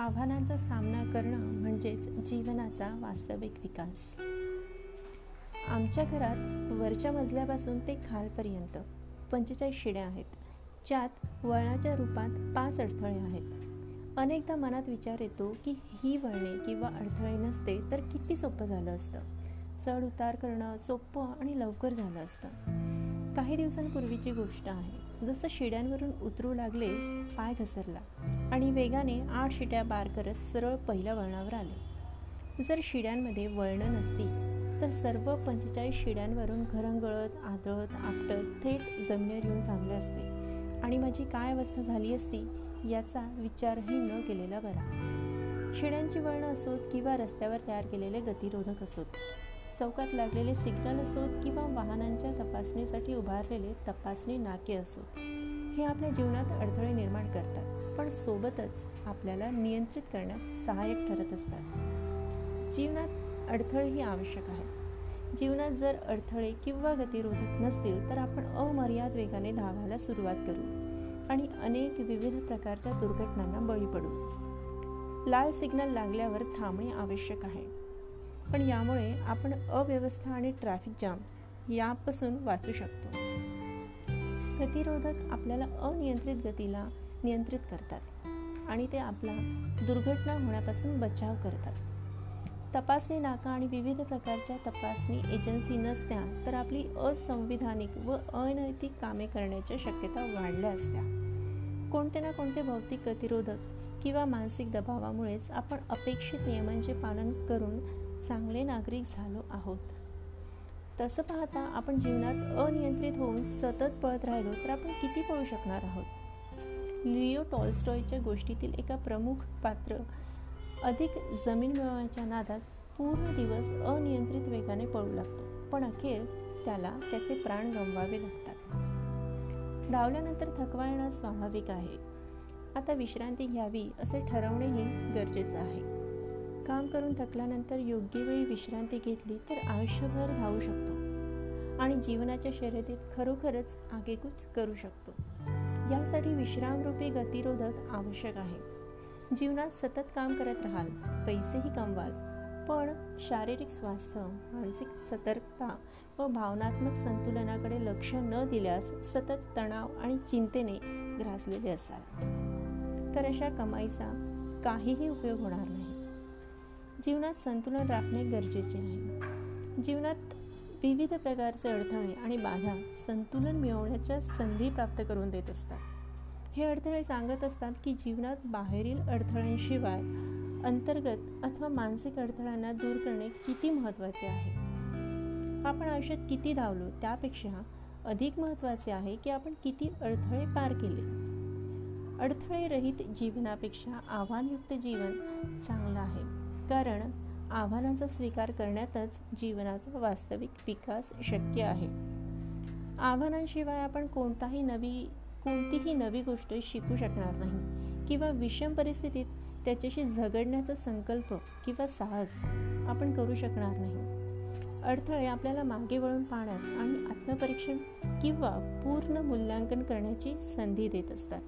आव्हानांचा सामना करणं म्हणजेच जीवनाचा वास्तविक विकास. आमच्या घरात वरच्या मजल्यापासून ते खालपर्यंत पंचेचाळीस शिड्या आहेत. ज्यात वळणाच्या रूपात पाच अडथळे आहेत. अनेकदा मनात विचार येतो की ही वळणे किंवा अडथळे नसते तर किती सोपं झालं असतं. चढ उतार करणं सोपं आणि लवकर झालं असतं. काही दिवसांपूर्वीची गोष्ट आहे. जसं शिड्यांवरून उतरू लागले पाय घसरला आणि वेगाने आठ शिट्या बार करत सरळ पहिल्या वळणावर आले. जर शिड्यांमध्ये वळणं नसती तर सर्व पंचेचाळीस शिड्यांवरून घरंगळत आदळत आपटत थेट जमिनीवर येऊन थांबले असते. आणि माझी काय अवस्था झाली असती याचा विचारही न केलेला बरा. शिड्यांची वळणं असोत किंवा रस्त्यावर तयार केलेले गतिरोधक असोत. चौकात लागलेले सिग्नल असोत किंवा वाहनांच्या तपासणीसाठी उभारलेले तपासणी नाके असोत. हे आपल्या जीवनात अडथळे निर्माण करतात पण सोबतच आपल्याला नियंत्रित करण्यात सहाय्यक ठरत असतात. जीवनात अडथळेही आवश्यक आहेत. जीवनात जर अडथळे किंवा गतिरोधक नसतील तर आपण अमर्याद वेगाने धावायला सुरुवात करू आणि अनेक विविध प्रकारच्या दुर्घटनांना बळी पडू. लाल सिग्नल लागल्यावर थांबणे आवश्यक आहे. पण यामुळे आपण अव्यवस्था आणि ट्रॅफिक जाम यापासून वाचू शकतो. गतिरोधक आपल्याला अनियंत्रित गतीला नियंत्रित करतात आणि ते आपला दुर्घटना होण्यापासून बचाव करतात. तपासणी नाका आणि विविध प्रकारच्या तपासणी एजन्सी नसत्या तर आपली असंविधानिक व अनैतिक कामे करण्याच्या शक्यता वाढल्या असत्या. कोणते ना कोणते भौतिक गतिरोधक किंवा मानसिक दबावामुळेच आपण अपेक्षित नियमांचे पालन करून चांगले नागरिक झालो आहोत. तसं पाहता आपण जीवनात अनियंत्रित होऊन सतत पळत राहिलो तर आपण किती पळू शकणार आहोत? लिओ टॉलस्टॉयच्या गोष्टीतील एका प्रमुख पात्र अधिक जमीन मिळवण्याच्या नादात पूर्ण दिवस अनियंत्रित वेगाने पळू लागतो. पण अखेर त्याला त्याचे प्राण गमवावे लागतात. धावल्यानंतर थकवा येणं स्वाभाविक आहे. आता विश्रांती घ्यावी असे ठरवणेही गरजेचं आहे. काम करून थकल्यानंतर योग्य वेळी विश्रांती घेतली तर आयुष्यभर धावू शकतो आणि जीवनाच्या शर्यतीत खरोखरच आगेकूच करू शकतो. यासाठी विश्रामरूपी गतिरोधक आवश्यक आहे. जीवनात सतत काम करत राहाल पैसेही कमवाल पण शारीरिक स्वास्थ्य मानसिक सतर्कता व भावनात्मक संतुलनाकडे लक्ष न दिल्यास सतत तणाव आणि चिंतेने ग्रासलेले असाल. तर अशा कमाईचा काहीही उपयोग होणार नाही. जीवनात संतुलन राखणे गरजेचे आहे. जीवनात विविध प्रकारचे अडथळे आणि बाधा संतुलन मिळवण्याच्या संधी प्राप्त करून देत असतात. हे अडथळे सांगत असतात की जीवनात बाहेरील अडथळ्यांशिवाय अंतर्गत अथवा मानसिक अडथळ्यांना दूर करणे किती महत्त्वाचे आहे? आपण आयुष्यात किती धावलो त्यापेक्षा अधिक महत्त्वाचे आहे की आपण किती अडथळे पार केले? अडथळे रहित जीवनापेक्षा आव्हानयुक्त जीवन चांगलं आहे. कारण आव्हानांचा स्वीकार करण्यातच जीवनाचा वास्तविक विकास शक्य आहे. आव्हानांशिवाय आपण कोणताही नवी कोणतीही नवी गोष्ट शिकू शकणार नाही किंवा विषम परिस्थितीत त्याच्याशी झगडण्याचा संकल्प किंवा साहस आपण करू शकणार नाही. अडथळे आपल्याला मागे वळून पाहण्यात आणि आत्मपरीक्षण किंवा पूर्ण मूल्यांकन करण्याची संधी देत असतात.